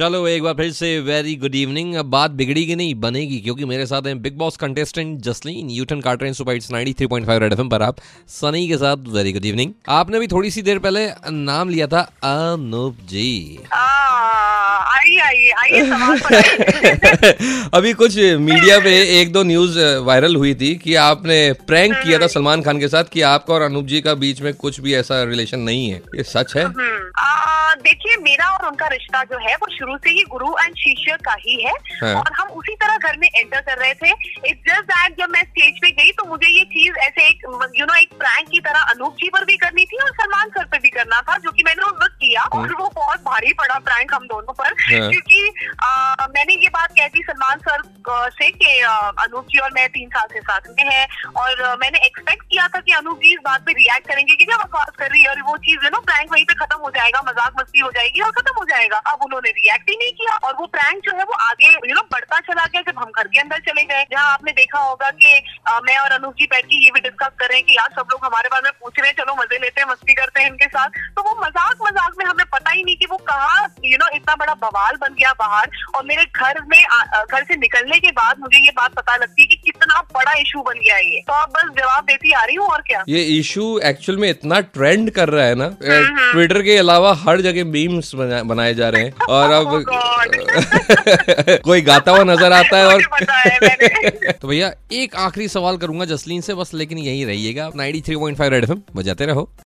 चलो एक बार फिर से वेरी गुड इवनिंग अब बात बिगड़ी नहीं? बनेगी क्योंकि मेरे साथ हैं Bigg Boss contestant Jasleen U turn quarter super hits 93.5 red FM पर आप सनी के साथ वेरी गुड इवनिंग आपने भी थोड़ी सी देर पहले नाम लिया था अनूप जी। आइए आइए आइए अभी कुछ मीडिया पे एक दो न्यूज़ वायरल हुई थी कि आपने प्रैंक किया था सलमान खान के साथ कि आपका और अनूप जी का बीच में कुछ भी ऐसा रिलेशन नहीं है। ये सच है? देखिए मेरा और उनका रिश्ता जो है वो शुरू से ही गुरु एंड शिष्य का ही है हाँ. और हम उसी तरह घर में एंटर कर रहे थे इट्स जस्ट दैट जब मैं स्टेज पे गई तो मुझे ये चीज़ ऐसे एक यू नो एक प्रैंक की तरह अनूप जी पर भी करनी थी और सलमान सर पर भी करना था जो की मैंने उस वक्त किया हाँ। और वो बहुत भारी पड़ा प्रैंक हम दोनों पर हाँ। क्योंकि मैंने ये से कि अनूप जी और मैं तीन साल से साथ में है और मैंने एक्सपेक्ट किया था कि अनूप जी इस बात पे रिएक्ट करेंगे कि क्या बकवास कर रही है और वो चीज़ है ना प्रैंक वहीं पे खत्म हो जाएगा, मज़ाक मस्ती हो जाएगी और खत्म हो जाएगा। अब उन्होंने रिएक्ट ही नहीं किया और वो प्रैंक जो है वो आगे यू नो बढ़ता चला गया जब हम घर के अंदर चले गए। जहाँ आपने देखा होगा कि मैं और अनूप जी बैठ के ये भी डिस्कस कर रहे हैं कि यार सब लोग हमारे बारे में पूछ रहे हैं, चलो मज़े लेते हैं, मस्ती करते हैं इनके साथ। तो वो मज़ाक इतना बड़ा बवाल बन गया बाहर और मेरे घर में घर से निकलने के बाद मुझे ये बात पता लगती है कि कितना बड़ा इशू बन गया ये। तो अब बस जवाब देती आ रही हूँ और क्या? ये इशू एक्चुअल में इतना ट्रेंड कर रहा है ना ट्विटर हम्म, हम्म। के अलावा हर जगह मीम्स बनाए जा रहे हैं और अब oh कोई गाता हुआ नज़र आता है और तो भैया एक आखिरी सवाल करूँगा जसलीन से बस लेकिन यही रहिएगा। 93.5 रेड एफएम बजाते रहो।